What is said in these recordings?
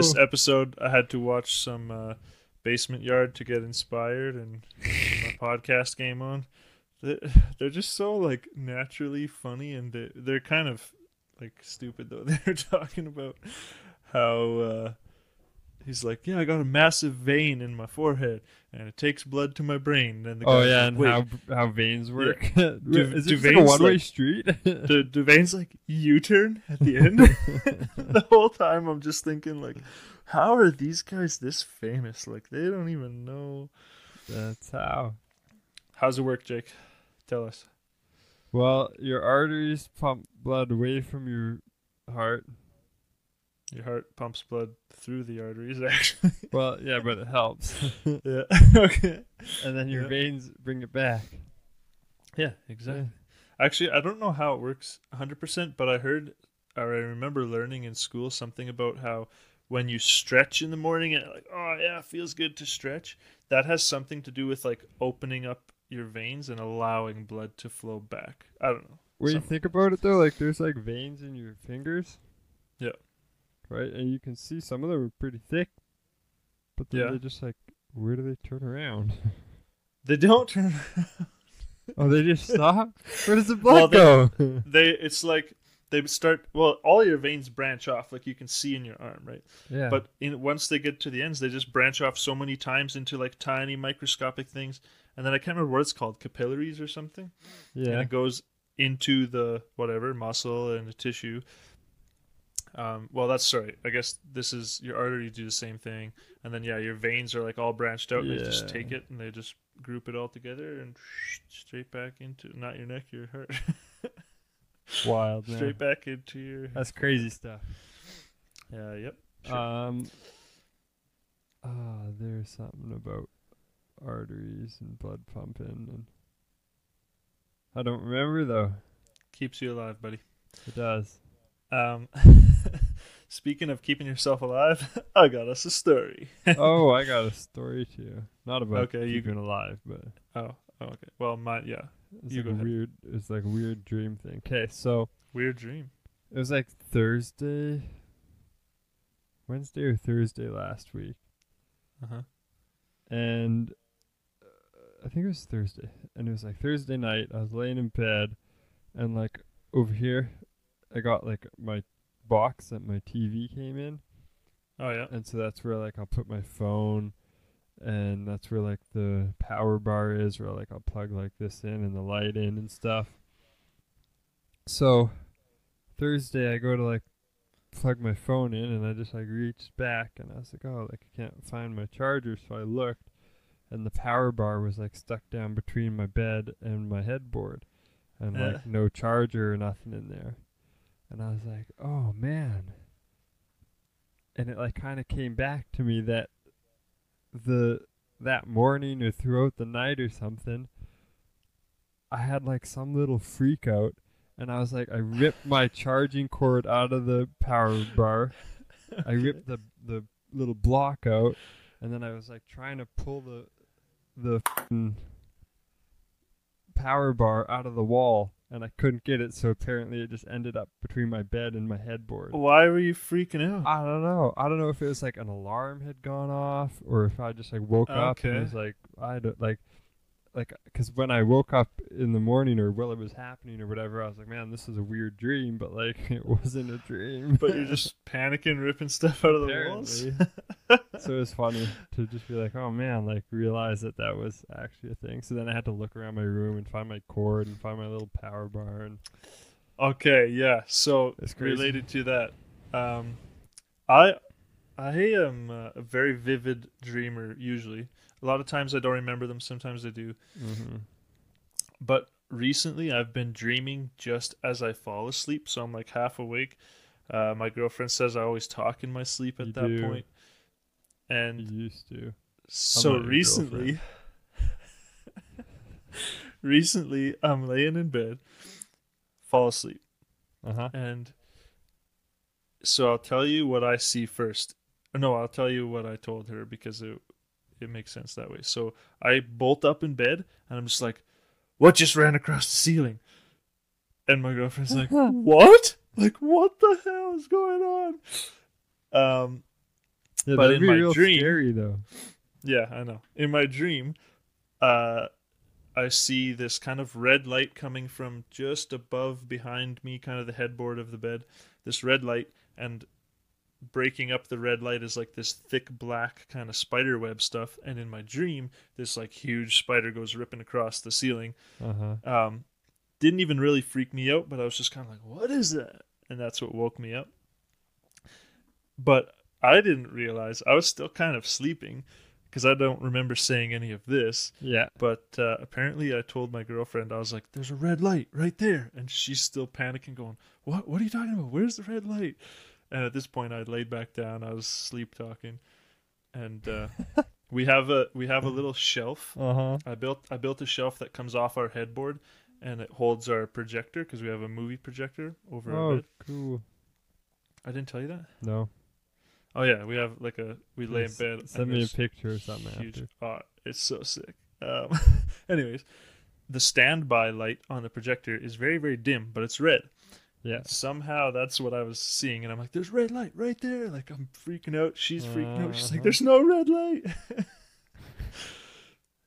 this episode, I had to watch some uh, Basement Yard to get inspired and my podcast game on. They- They're just so like naturally funny, and they, they're kind of like stupid though. They're talking about how uh, he's like, "Yeah, I got a massive vein in my forehead, and it takes blood to my brain." And the Oh yeah, like, and "Wait, how how veins work. Do- Is do it just like a veins, one way like- street? the, the veins like U-turn at the end. the whole time I'm just thinking like, how are these guys this famous? Like they don't even know. That's how. How's it work, Jake? Tell us. Well, your arteries pump blood away from your heart. Your heart pumps blood through the arteries, actually. Well, yeah, but it helps. yeah. okay. and then your Yeah. veins bring it back. Yeah, exactly. Actually, I don't know how it works 100%, but I heard or I remember learning in school something about how when you stretch in the morning and like, oh yeah, it feels good to stretch, that has something to do with like opening up your veins and allowing blood to flow back. I don't know. When you think about it though, like there's like veins in your fingers. Yeah. Right, and you can see some of them are pretty thick, but then Yeah. they just like, where do they turn around? They don't turn around. oh, they just stop. Where does the blood Well, they- go? they it's like they start well all your veins branch off like you can see in your arm, right? yeah, But in once they get to the ends, they just branch off so many times into like tiny microscopic things, and then I can't remember what it's called, capillaries or something. Yeah. And it goes into the whatever muscle and the tissue. Um, well, that's sorry. I guess this is your arteries do the same thing, and then yeah, your veins are like all branched out. And They just take it and they just group it all together and straight back into not your neck, your heart, wild. Man. straight back into your. That's crazy stuff. Yeah. Yep. Sure. Um. Ah, there's something about arteries and blood pumping, and I don't remember though. Keeps you alive, buddy. It does. Um, speaking of keeping yourself alive, I got us a story. oh, I got a story too. Not about Okay, you- keeping alive, but Oh, oh, okay. Well, my yeah, it's You like a ahead. weird. It's like a weird dream thing. Okay, so weird dream. it was like Thursday, Wednesday or Thursday last week, Uh huh. and uh, I think it was Thursday, and it was like Thursday night. I was laying in bed, and like over here, I got like my box that my TV came in, Oh yeah. and so that's where like I'll put my phone, and that's where like the power bar is, where like I'll plug like this in and the light in and stuff. So Thursday I go to like plug my phone in, and I just like reached back, and I was like, oh, like I can't find my charger, so I looked, and the power bar was like stuck down between my bed and my headboard, and Eh. like no charger or nothing in there, and I was like, oh man. And it like kind of came back to me that the that morning or throughout the night or something I had like some little freak out and I was like I ripped my charging cord out of the power bar. I ripped the the little block out and then I was like trying to pull the the power bar out of the wall and I couldn't get it so apparently it just ended up between my bed and my headboard Why were you freaking out? I don't know. I don't know if it was like an alarm had gone off or if I just like woke up and Okay. was like I don't like like because when I woke up in the morning or while it was happening or whatever, I was like, man, this is a weird dream, but like it wasn't a dream. But you're just panicking, ripping stuff out of the walls. So it was funny to just be like, oh man, like realize that that was actually a thing. So then I had to look around my room and find my cord and find my little power bar and Okay, yeah. So It's related to that, um, I I am a very vivid dreamer. Usually, a lot of times I don't remember them. Sometimes I do. mm-hmm. But recently, I've been dreaming just as I fall asleep. So I'm like half awake. Uh, my girlfriend says I always talk in my sleep at You that do. point. And you used to. so recently, recently I'm laying in bed, fall asleep. Uh huh. And so I'll tell you what I see first. No, I'll tell you what I told her because it it makes sense that way. So I bolt up in bed and I'm just like, "What just ran across the ceiling?" And my girlfriend's like, "What? Like what the hell is going on?" Um, Yeah, But in my real dream- scary though. Yeah, I know. In my dream, uh, I see this kind of red light coming from just above behind me, kind of the headboard of the bed. This red light, and breaking up the red light is like this thick black kind of spider web stuff. And in my dream, this like huge spider goes ripping across the ceiling. Uh huh. Um, didn't even really freak me out, but I was just kind of like, "What is that?" And that's what woke me up. But I didn't realize I was still kind of sleeping because I don't remember saying any of this. Yeah. But uh, apparently, I told my girlfriend I was like, "There's a red light right there," and she's still panicking, going, "What? What are you talking about? Where's the red light?" And at this point, I'd laid back down. I was sleep talking, and uh, we have a we have a little shelf Uh huh. I built I built a shelf that comes off our headboard, and it holds our projector because we have a movie projector over our Oh, bed. cool. I didn't tell you that. No. Oh yeah, we have like a we lay in bed. Send me a picture or something huge. after. Oh, it's so sick. Um, anyways, the standby light on the projector is very very dim, but it's red. Yeah. Somehow that's what I was seeing, and I'm like, "There's red light right there!" Like I'm freaking out. She's freaking out. She's like, Uh-huh. "There's no red light."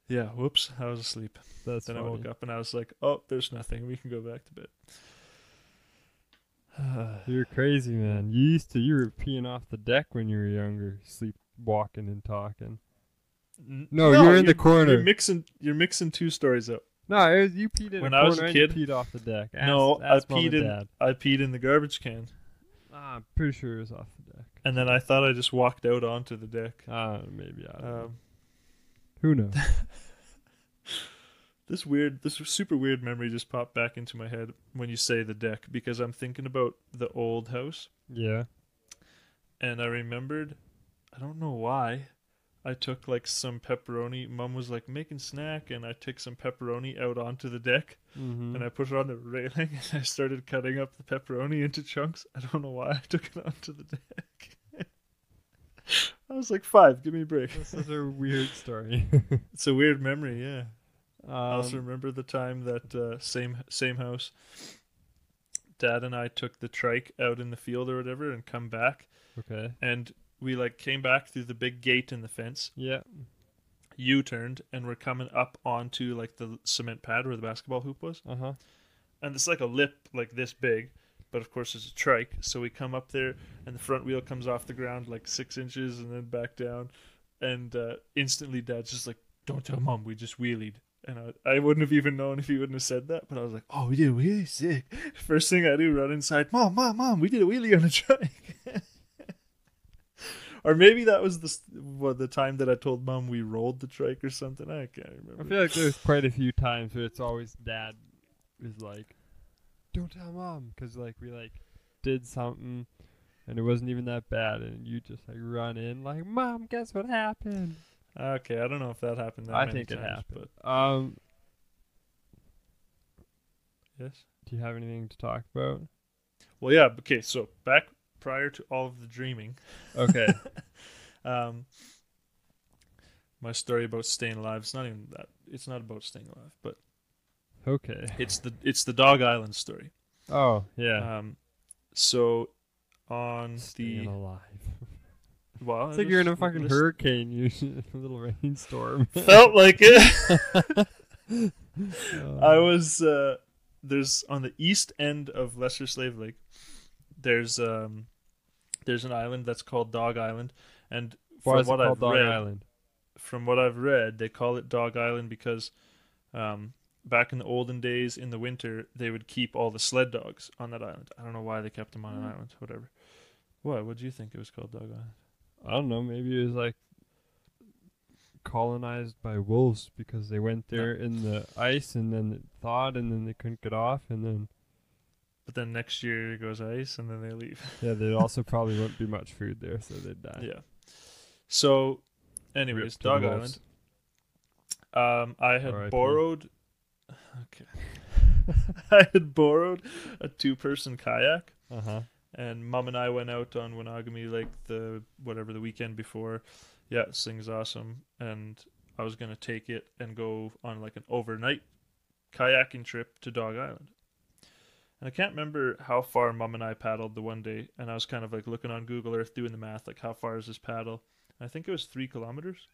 yeah. Whoops. I was asleep. That's Then funny. I woke up and I was like, "Oh, there's nothing. We can go back to bed." You're crazy, man. You used to you were peeing off the deck when you were younger, sleepwalking and talking. N- No, you're in the corner. You're mixing. You're mixing two stories up. No, it was you peed in When I was a kid- peed off the deck. Ask, no, ask I peed in. dad. I peed in the garbage can, Ah, I'm pretty sure it was off the deck. and then I thought I just walked out onto the deck. Ah, maybe I don't know. Um, Who knows? this weird, this super weird memory just popped back into my head when you say the deck because I'm thinking about the old house, yeah. and I remembered. I don't know why. I took like some pepperoni. Mom was like making snack, and I took some pepperoni out onto the deck. Mm-hmm. and I put it on the railing and I started cutting up the pepperoni into chunks. I don't know why I took it onto the deck. I was like five, give me a break. That's such a weird story. It's a weird memory, yeah. I also um, remember the time that uh, same same house. Dad and I took the trike out in the field or whatever and come back okay. and we like came back through the big gate in the fence, Yeah. U turned and we're coming up onto like the cement pad where the basketball hoop was. Uh huh. and it's like a lip like this big, but of course it's a trike. So we come up there, and the front wheel comes off the ground like six inches, and then back down, and uh, instantly Dad's just like, "Don't tell Mom, we just wheelied." And I, I wouldn't have even known if he wouldn't have said that, but I was like, "Oh, we did a wheelie, sick!" First thing I do, run inside, "Mom, Mom, Mom, we did a wheelie on a trike." or maybe that was the what the time that I told Mom we rolled the trike or something. I can't remember. I feel like there's quite a few times where it's always dad is like, "Don't tell mom," because like we like did something and it wasn't even that bad, and you just like run in like, "Mom, guess what happened?" Okay, I don't know if that happened. That I many think it times, happened. Um, yes. do you have anything to talk about? Well, yeah. Okay, so back prior to all of the dreaming, Okay. um, my story about staying alive. It's not even that. It's not about staying alive, but okay. it's the it's the Dog Island story. Oh yeah. Um, so on Staying the alive. well, It's like you're in a fucking listen- hurricane. You a little rainstorm. Felt like it. Uh, I was uh, there's on the east end of Lesser Slave Lake. There's um, there's an island that's called Dog Island, and Why from is it what called I've Dog read, Island? from what I've read, they call it Dog Island because um, back in the olden days in the winter, they would keep all the sled dogs on that island. I don't know why they kept them on an Mm. island, whatever. What? What do you think it was called Dog Island? I don't know. Maybe it was like colonized by wolves because they went there in the ice and then it thawed and then they couldn't get off and then But then next year it goes ice and then they leave. yeah, there also probably wouldn't be much food there, so they'd die. yeah. So, anyways, Rip to the Dog. Island. Um, I had borrowed. Okay. I had borrowed a two-person kayak. Uh huh. and mom and I went out on Winagami Lake the whatever the weekend before. Yeah, this thing's awesome, and I was gonna take it and go on like an overnight kayaking trip to Dog Island. And I can't remember how far Mom and I paddled the one day, and I was kind of like looking on Google Earth doing the math, like how far is this paddle? I think it was three kilometers.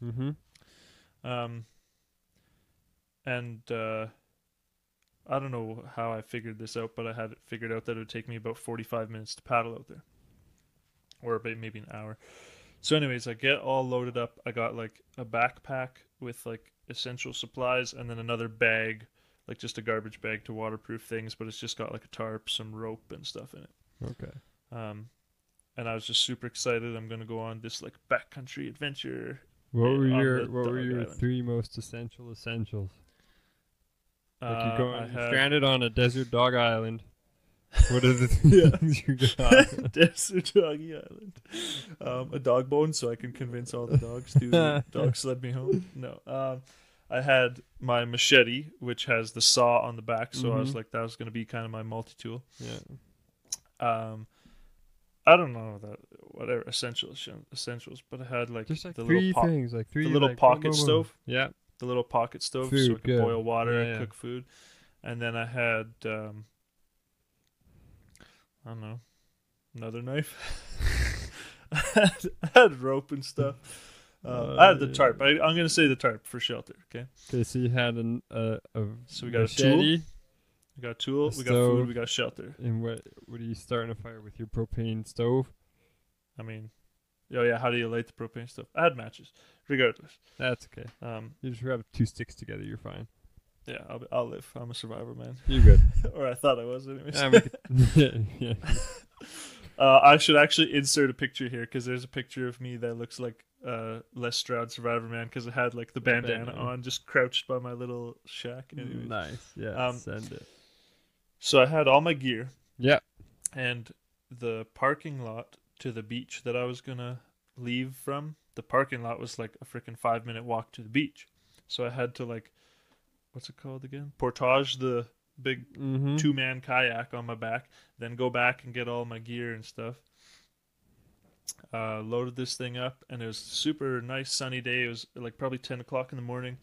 Mm-hmm. Um, and uh, I don't know how I figured this out, but I had figured out that it would take me about 45 minutes to paddle out there, or maybe an hour. So, anyways, I get all loaded up. I got like a backpack with like essential supplies, and then another bag, like just a garbage bag to waterproof things, but it's just got like a tarp, some rope, and stuff in it. Okay. Um, and I was just super excited. I'm gonna go on this like backcountry adventure. What were your What were your island. three most essential essentials? Like Uh, you're going had- stranded on a desert dog island. What are the things you got? Desert Doggy Island. Um, a dog bone so I can convince all the dogs to dog sled me home. No. Um, I had my machete, which has the saw on the back, so I was Mhm. like, that was going to be kind of my multi tool. yeah. Um, I don't know that whatever essentials essentials, but I had like Just like the three little po- things, like three little like, pocket boom, boom, boom. stove. Yeah. the little pocket stove so I could good. boil water Yeah, and yeah. cook food. And then I had um I don't know, another knife. I, had, I had rope and stuff. Um, I had the Uh, tarp. I, I'm gonna say the tarp for shelter. Okay, Okay, so you had an, uh, a So we got a tool. we got a tool, we got food, we got shelter. and what what are you starting a fire with your propane stove? I mean, oh yeah, how do you light the propane stuff? I had matches. Regardless, That's okay. um, You just grab two sticks together, you're fine. yeah, I'll, be- I'll live. I'm a survivor, man. You're good. or I thought I was, anyways. Yeah, yeah. Uh, I should actually insert a picture here because there's a picture of me that looks like uh, Les Stroud Survivor Man because I had like the bandana bandana. on, just crouched by my little shack. Anyways. Nice. Yeah. Um, send it. So I had all my gear Yeah. and the parking lot to the beach that I was gonna leave from. The parking lot was like a freaking five minute walk to the beach, so I had to like, what's it called again? Portage the big Mm-hmm. two man kayak on my back, then go back and get all my gear and stuff. Uh, loaded this thing up, and it was super nice sunny day. It was like probably ten o'clock in the morning,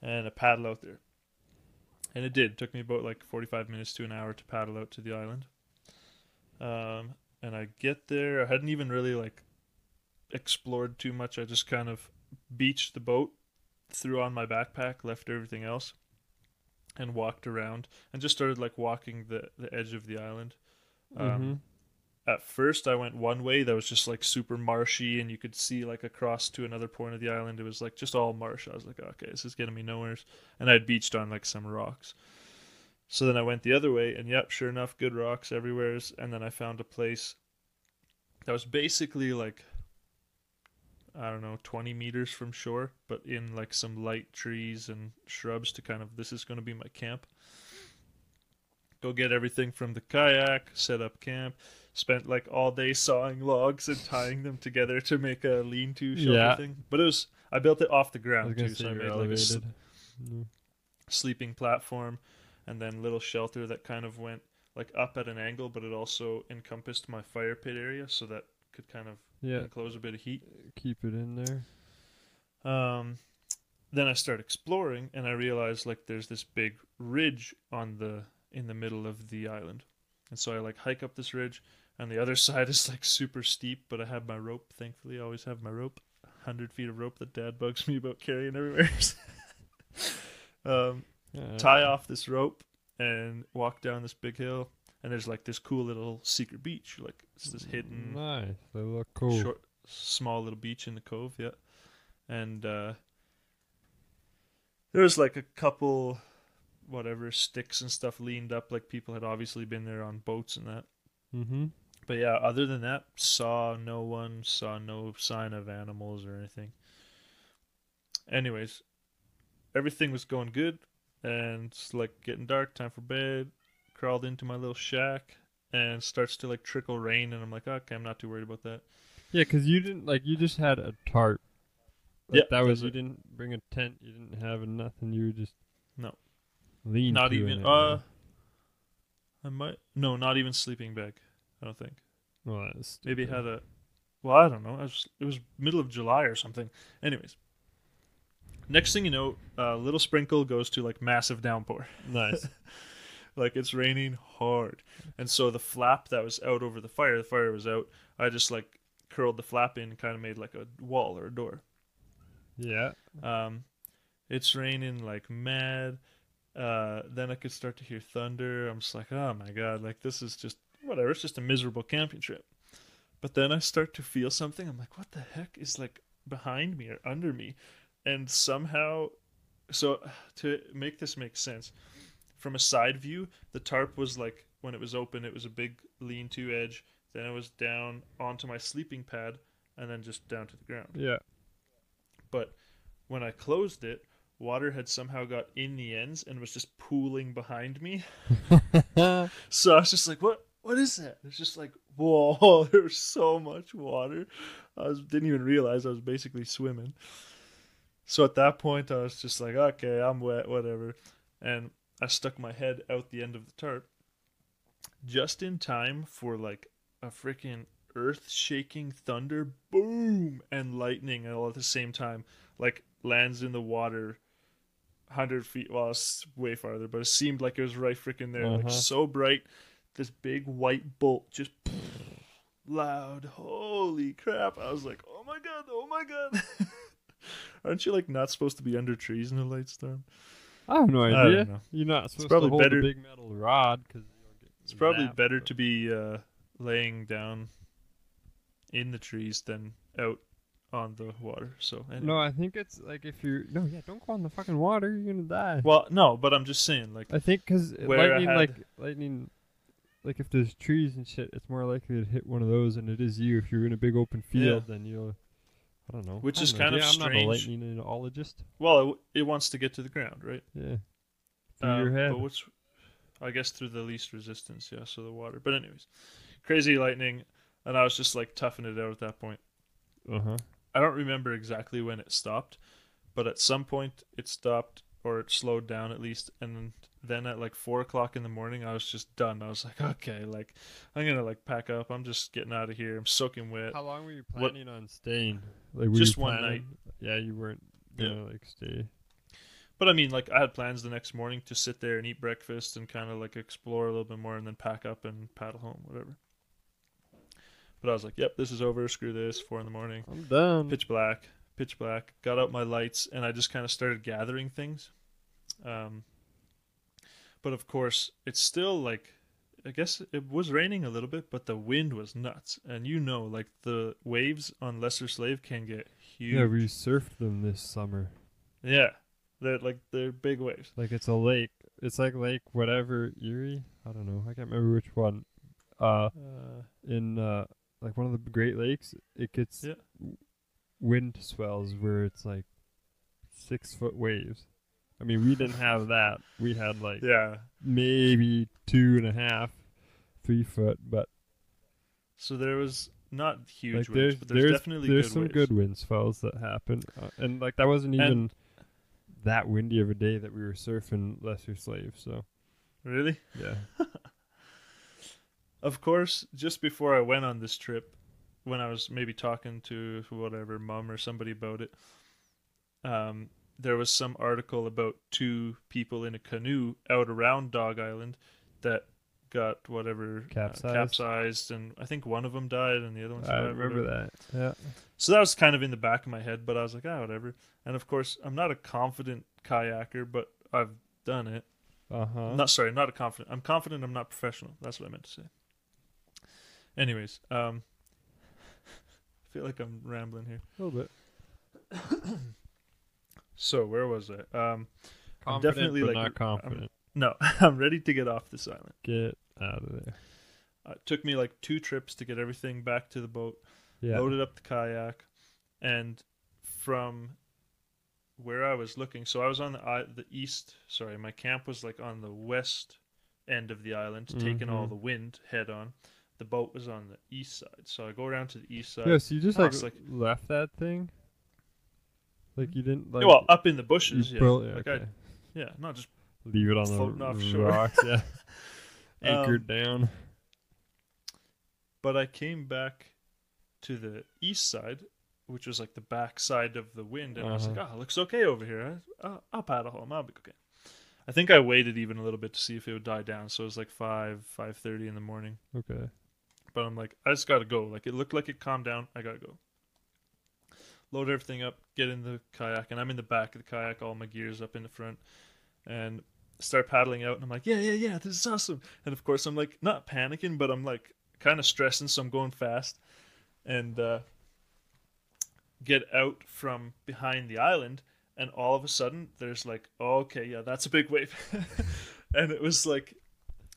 and a paddle out there. And it did. took me about like forty five minutes to an hour to paddle out to the island. Um, and I get there. I hadn't even really like explored too much. I just kind of beached the boat, threw on my backpack, left everything else, and walked around and just started like walking the the edge of the island. Um, mm-hmm. At first, I went one way that was just like super marshy, and you could see like across to another point of the island. It was like just all marsh. I was like, okay, this is getting me nowhere. And I'd beached on like some rocks. So then I went the other way, and yep, sure enough, good rocks everywhere. And then I found a place that was basically like I don't know, 20 meters from shore, but in like some light trees and shrubs to kind of this is going to be my camp. Go get everything from the kayak, set up camp, spent like all day sawing logs and tying them together to make a lean-to shelter Yeah. thing. But it was I built it off the ground too, so I made like a elevated. Mm. sleeping platform and then little shelter that kind of went like up at an angle, but it also encompassed my fire pit area, so that could kind of Yeah. enclose a bit of heat. Keep it in there. Um, then I start exploring, and I realize like there's this big ridge on the in the middle of the island, and so I like hike up this ridge, and the other side is like super steep. But I have my rope. Thankfully, I always have my rope. Hundred feet of rope that Dad bugs me about carrying everywhere. um, Uh, tie off this rope and walk down this big hill, and there's like this cool little secret beach. Like it's this hidden Nice. They look cool. short, small little beach in the cove. Yeah, and uh, there was like a couple, whatever sticks and stuff leaned up, like people had obviously been there on boats and that. Mm-hmm. But yeah, other than that, saw no one, saw no sign of animals or anything. Anyways, everything was going good, and it's like getting dark, time for bed. Crawled into my little shack, and starts to like trickle rain, and I'm like, okay, I'm not too worried about that. Yeah, because you didn't like you just had a tarp. Like, Yeah, that was you it. didn't bring a tent. You didn't have nothing. You were just No. lean. not even uh. I might no, not even sleeping bag. I don't think. Well, Maybe had a well, I don't know. I was, it was middle of July or something. Anyways, next thing you know, uh, little sprinkle goes to like massive downpour. nice. like it's raining hard. And so the flap that was out over the fire, the fire was out. I just like curled the flap in, kind of made like a wall or a door. Yeah. Um, it's raining like mad. Uh, then I could start to hear thunder. I'm just like, oh my god, like this is just whatever. It's just a miserable camping trip. But then I start to feel something. I'm like, what the heck is like behind me or under me? And somehow, so to make this make sense, from a side view, the tarp was like when it was open, it was a big lean-to edge. Then it was down onto my sleeping pad, and then just down to the ground Yeah. but when I closed it, water had somehow got in the ends and was just pooling behind me. So I was just like, "What? What is that?" It's just like, "Whoa!" there's so much water. I was, didn't even realize I was basically swimming. So at that point, I was just like, "Okay, I'm wet, whatever," and I stuck my head out the end of the tarp, just in time for like a freaking earth-shaking thunder, boom, and lightning all at the same time, like lands in the water. Hundred feet, well, it's way farther, but it seemed like it was right freaking there, like Uh-huh. so bright this big white bolt just loud. Holy crap. I was like, oh my god, oh my god. Aren't you like not supposed to be under trees in a light storm? I have no idea. know. You're not supposed probably to hold better- a big metal rod because It's probably better to be uh, laying down in the trees than out on the water. So anyway. No, I think it's like if you're no, yeah, don't go in the fucking water. You're gonna die. Well, no, but I'm just saying, like, I think because lightning, had- like lightning, like if there's trees and shit, it's more likely to hit one of those than it is you. If you're in a big open field, then you'll. I don't know. Which is no kind of idea. I'm not a strange. lightningologist. well, it, it wants to get to the ground, right? Yeah. Through Um, your head. But what's, I guess, through the least resistance, yeah. So the water. But anyways, crazy lightning, and I was just like toughing it out at that point. Uh huh. I don't remember exactly when it stopped, but at some point it stopped or it slowed down at least, and then at like four o'clock in the morning, I was just done. I was like, okay, like I'm gonna like pack up. I'm just getting out of here. I'm soaking wet. How long were you What- planning on staying? Like were Just you one planning- Yeah, you weren't Yeah. gonna like stay. But I mean, like I had plans the next morning to sit there and eat breakfast and kind of like explore a little bit more, and then pack up and paddle home, whatever. But I was like, yep, this is over. Screw this. Four in the morning. I'm done. pitch black pitch black got out my lights and i just kind of started gathering things um but of course it's still like i guess it was raining a little bit but the wind was nuts and you know like the waves on lesser slave can get huge Yeah, we surfed them this summer. yeah they're like they're big waves Like it's a lake. It's like Lake whatever Erie. I don't know. I can't remember which one. Uh, uh, in uh, like one of the Great Lakes, it gets Yeah. wind swells where it's like six foot waves. I mean, we didn't have that. We had like yeah maybe two and a half, three foot, but so there was not huge like waves there's but there's, there's, definitely there's good some waves. good wind swells that happen, uh, and like that wasn't And- even that windy of a day that we were surfing Lesser Slave. So really yeah, Of course, just before I went on this trip, when I was maybe talking to whatever mom or somebody about it, um, there was some article about two people in a canoe out around Dog Island that got whatever uh, Capsized? capsized, and I think one of them died and the other one I remember whatever. that. Yeah, So that was kind of in the back of my head, but I was like, ah, whatever. And of course, I'm not a confident kayaker, but I've done it. uh huh. Not sorry, not a confident. I'm confident. I'm not professional. That's what I meant to say. Anyways, um, I feel like I'm rambling here. a little bit. So where was I? Um, I'm Confident, definitely, but like, not confident. no, I'm ready to get off this island. Get out of there. Uh, it took me like two trips to get everything back to the boat. Yeah. loaded up the kayak, and from where I was looking, so I was on the the east. Sorry, my camp was like on the west end of the island, taking all the wind head on. The boat was on the east side, so I go around to the east side. Yeah, so you just like, like- left that thing. Like you didn't like. well, up in the bushes, yeah. like okay. I, yeah, not just leave it on floating the offshore. rocks. Yeah, anchored Um, down. but I came back to the east side, which was like the back side of the wind, and I was like, Uh-huh. "Oh, looks okay over here. I'll, I'll paddle home. I'll be okay." I think I waited even a little bit to see if it would die down. So it was like five five thirty in the morning. Okay. But I'm like, I just gotta go. Like it looked like it calmed down. I gotta go. Load everything up, get in the kayak, and I'm in the back of the kayak, all my gears up in the front, and start paddling out. And I'm like, yeah, yeah, yeah, this is awesome. And of course, I'm like not panicking, but I'm like kind of stressing, so I'm going fast, and uh, get out from behind the island, and all of a sudden, there's like, oh, okay, yeah, that's a big wave, and it was like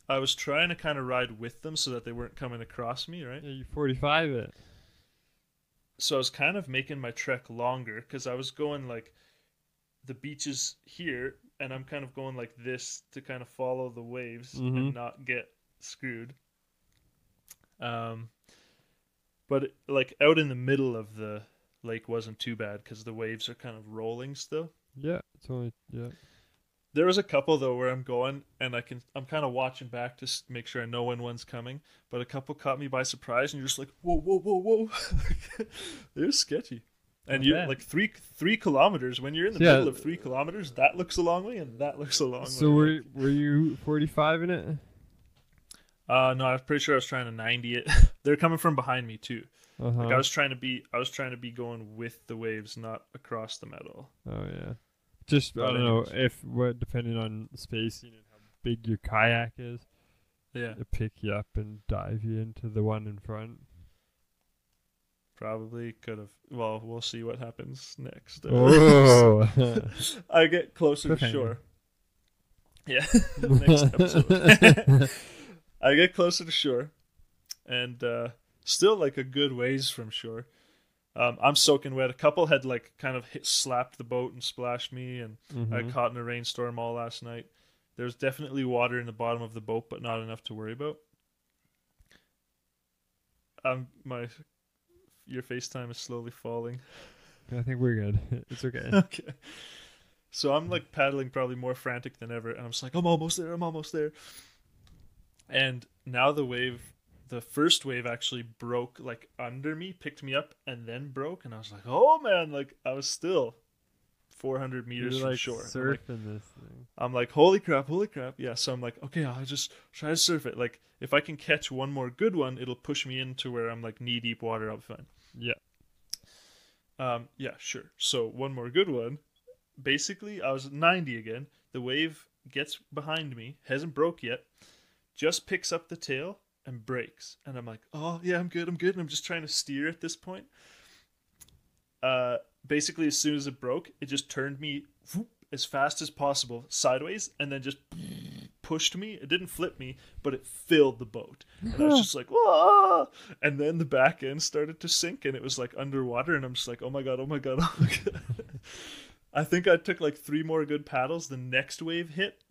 I was trying to kind of ride with them so that they weren't coming across me, right? Yeah, you 45 it. So I was kind of making my trek longer because I was going like the beaches here, and I'm kind of going like this to kind of follow the waves Mhm. and not get screwed. Um, but like out in the middle of the lake wasn't too bad because the waves are kind of rolling still. Yeah, it's only yeah. There was a couple though where I'm going and I can I'm kind of watching back to make sure I know when one's coming. But a couple caught me by surprise and you're just like whoa whoa whoa whoa. They're sketchy. And you bad. like three three kilometers when you're in the Yeah. middle of three kilometers. That looks a long way and that looks a long So way. So were were you 45 in it? Uh no, I'm pretty sure I was trying to 90 it. They're coming from behind me too. Uh huh. Like I was trying to be I was trying to be going with the waves, not across the metal. Oh yeah. Just I don't know if what depending on spacing and how big your kayak is, Yeah, to pick you up and dive you into the one in front. probably could have. Well, we'll see what happens next. Oh. I get closer to shore. Yeah, next episode. I get closer to shore, and uh, still like a good ways from shore. Um, I'm soaking wet. A couple had like kind of hit, slapped the boat and splashed me, and I Mhm. caught in a rainstorm all last night. There's definitely water in the bottom of the boat, but not enough to worry about. Um, my your FaceTime is slowly falling. I think we're good. It's okay. okay. So I'm like paddling probably more frantic than ever, and I'm just like, I'm almost there, I'm almost there. And now the wave, the first wave actually broke like under me, picked me up, and then broke, and I was like, oh man, like I was still 400 meters You're from like shore. I'm surfing like, this thing. I'm like, holy crap, holy crap. Yeah, so I'm like, okay, I'll just try to surf it. Like, if I can catch one more good one, it'll push me into where I'm like knee deep water, I'll be fine. Yeah. Um, yeah, sure. So one more good one. Basically, I was at 90 again. The wave gets behind me, hasn't broke yet, just picks up the tail and breaks. And I'm like, oh yeah, I'm good, I'm good. And I'm just trying to steer at this point. Uh, basically, as soon as it broke, it just turned me whoop, as fast as possible sideways, and then just pushed me. It didn't flip me, but it filled the boat. And I was just like, Whoa! and then the back end started to sink, and it was like underwater, and I'm just like, oh my god, oh my god, oh my god. I think I took like three more good paddles. The next wave hit,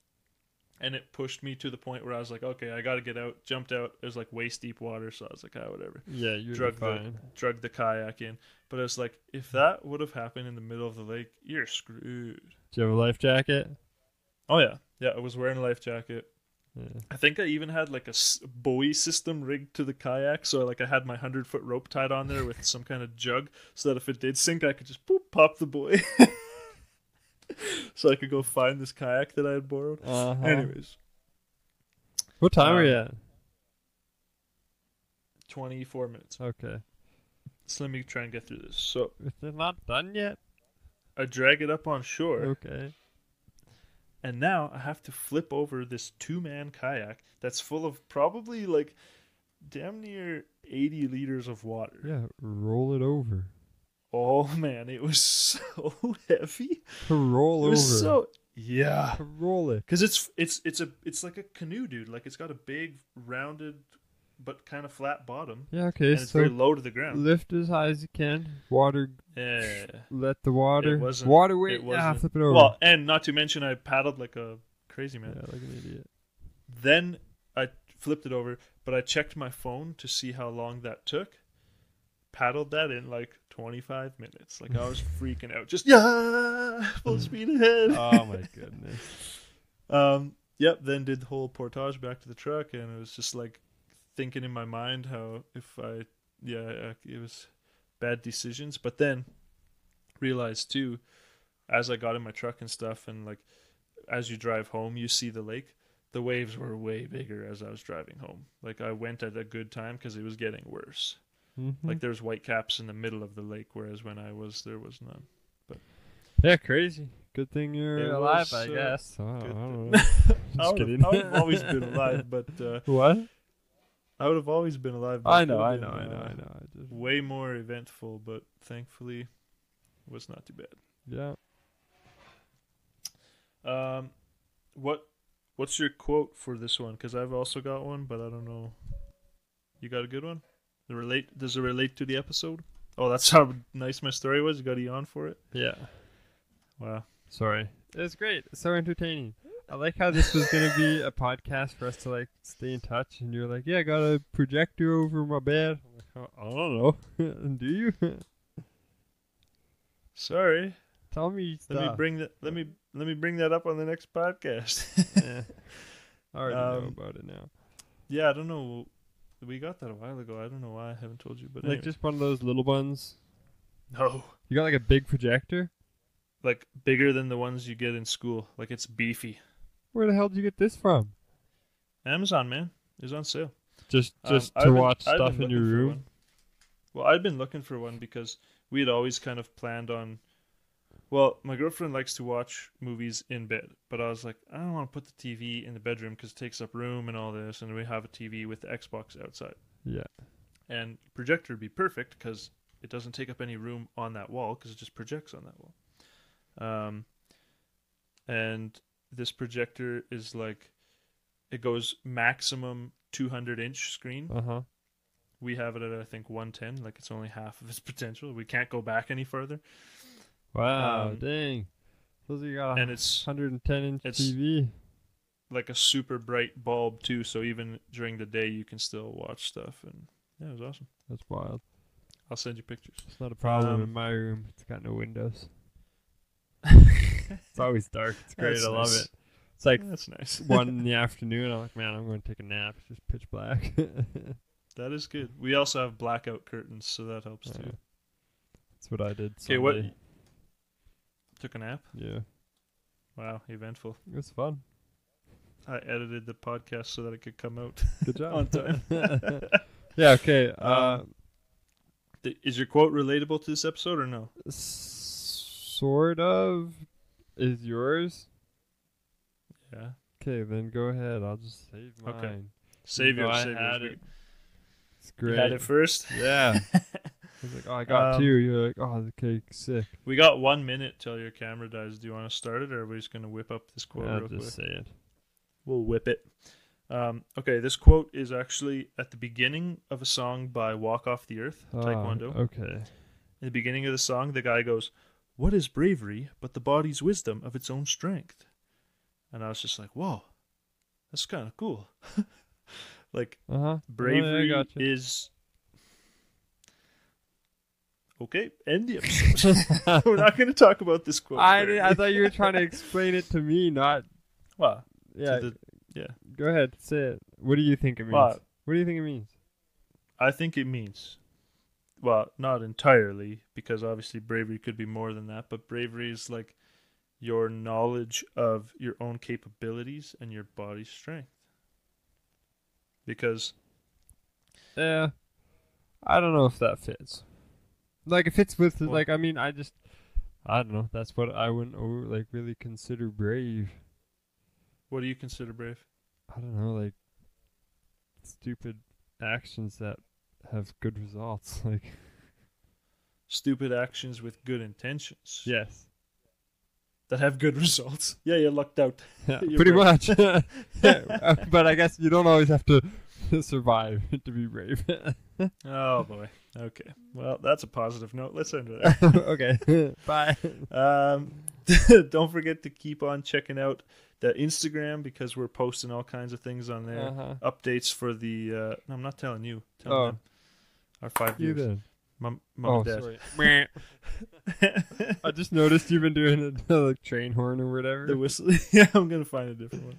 and it pushed me to the point where I was like, okay, I got to get out. Jumped out. It was like waist deep water, so I was like, ah, whatever. Yeah, you're Drug the fine. drug the kayak in. But I was like, if that would have happened in the middle of the lake, you're screwed. Do you have a life jacket? Oh yeah, yeah. I was wearing a life jacket. Yeah. I think I even had like a buoy system rigged to the kayak, so like I had my hundred foot rope tied on there with some kind of jug, so that if it did sink, I could just boop, pop the buoy, so I could go find this kayak that I had borrowed. Uh-huh. Anyways, What time are um, you at? twenty four minutes. Okay. So let me try and get through this. So It's not done yet? I drag it up on shore, Okay. and now I have to flip over this two man kayak that's full of probably like damn near eighty liters of water. Yeah, roll it over. Oh man, it was so heavy. Roll It over. was so yeah. roll it. Cuz it's it's it's a it's like a canoe, dude. Like it's got a big rounded but kind of flat bottom Yeah, okay, and it's so very low to the ground. lift as high as you can. Water Yeah. let the water wasn't- water weight it yeah, wasn't- flip it over. Well, and not to mention I paddled like a crazy man. yeah, like an idiot. Then I flipped it over, but I checked my phone to see how long that took. Paddled that in like 25 minutes. Like I was freaking out. Just yeah, full speed ahead. Oh my goodness. Um, yep. Then did the whole portage back to the truck, and it was just like thinking in my mind how if I, yeah, uh, it was bad decisions. But then realized too, as I got in my truck and stuff, and like as you drive home, you see the lake. The waves were way bigger as I was driving home. Like I went at a good time because it was getting worse. Mhm. Like there's white caps in the middle of the lake, whereas when I was there was none. But yeah, crazy. Good thing you're It alive, was, I uh, guess. Oh, I good don't that- know. I Just would, have, kidding. I would have always been alive, but uh, What? I would have always been alive. I know, could I know, been, I know, uh, I know. I just, Way more eventful, but thankfully, was not too bad. yeah. Um, what what's your quote for this one? Because I've also got one, but I don't know. You got a good one? The relate does it relate to the episode? Oh, that's how nice my story was. You got a yawn for it. Yeah. Wow. Sorry. It was great. It's so entertaining. I like how this was gonna be a podcast for us to like stay in touch, and you're like, "Yeah, I got a projector over my bed." I'm like, "Oh, I don't know. Do you? Sorry. Tell me Let me bring that. Let me let me bring that up on the next podcast. yeah. I already know Um, about it now. yeah, I don't know. We got that a while ago. I don't know why I haven't told you, but Like anyway. just one of those little ones. no, You got like a big projector. like bigger than the ones you get in school. Like it's beefy. Where the hell did you get this from? Amazon man is on sale. Just Um, just I've to been- watch stuff in your room. Well, I'd been looking for one because we had always kind of planned on. Well, my girlfriend likes to watch movies in bed, but I was like, I don't want to put the TV in the bedroom because it takes up room and all this, and we have a TV with the Xbox outside, Yeah. and projector would be perfect because it doesn't take up any room on that wall because it just projects on that wall. Um, and this projector is like, it goes maximum 200 inch screen Uh huh. we have it at I think 110, like it's only half of its potential. We can't go back any further, Wow. Um, dang. Those are got and it's 110 inch it's- TV. like a super bright bulb too. So even during the day, you can still watch stuff, and yeah, it was awesome. That's wild. I'll send you pictures. It's not a problem Um, in my room. It's got no windows. It's always dark. It's great. That's I love nice. it. It's like That's nice. one in the afternoon. I'm like, man, I'm going to take a nap. It's just pitch black. that is good. We also have blackout curtains, so that helps Yeah. too. That's what I did. Okay, what? Sunday. Took a nap. Yeah, Wow, eventful. it was fun. I edited the podcast so that it could come out Good job. on time. yeah. Okay. Uh, Um, Th- Is your quote relatable to this episode or no? sort of. Is yours? Yeah. Okay, then go ahead. I'll just save mine. Okay. Save No, yours. I Save had yours. it. It's You great. had it first. Yeah. I was like, oh, I got Um, two. You're like, oh, the cake's sick. We got one minute till your camera dies. Do you want to start it, or are we just gonna whip up this quote I'll real just quick? say it. We'll whip it. Um, okay, this quote is actually at the beginning of a song by Walk Off the Earth, Ah, Taekwondo. okay. In the beginning of the song, the guy goes, "What is bravery but the body's wisdom of its own strength?" And I was just like, "Whoa, that's kind of cool." like Uh huh. bravery gotcha. is okay. End the episode. We're not going to talk about this quote. I, did, I thought you were trying to explain it to me, not. Well, Yeah. the- yeah. Go ahead. Say it. What do you think it means? Well, what do you think it means? I think it means, well, not entirely, because obviously bravery could be more than that, but bravery is like your knowledge of your own capabilities and your body's strength. Because, Yeah. I don't know if that fits. Like, it fits with, Well- like, I mean, I just. I don't know. That's what I wouldn't, over, like, really consider brave. what do you consider brave? I don't know, like. Stupid actions that have good results. Like, Stupid actions with good intentions yes. that have good results. Yeah, you're lucked out. Yeah, You're pretty brave. much. Yeah, uh, but I guess you don't always have to survive to be brave. Oh boy. Okay. Well, that's a positive note. Let's end it there. okay. Bye. Um, don't forget to keep on checking out the Instagram because we're posting all kinds of things on there. Uh-huh. Updates for the. Uh, no, I'm not telling you. Telling Oh. them. Our five You viewers. then. Mom, mom Oh, and dad. sorry. I just noticed you've been doing a like train horn or whatever. the whistle. yeah, I'm gonna find a different one.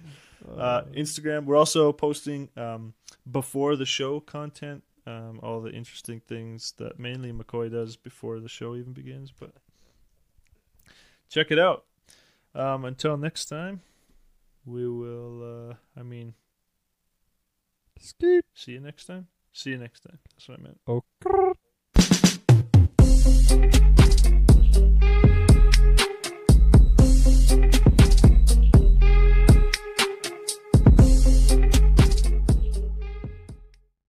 Uh, Uh, Instagram. We're also posting um, before the show content um, all the interesting things that mainly McKoy does before the show even begins. But check it out. Um, until next time, we will. Uh, I mean, Skeet. see you next time. See you next time. That's what I meant. Oh, okay.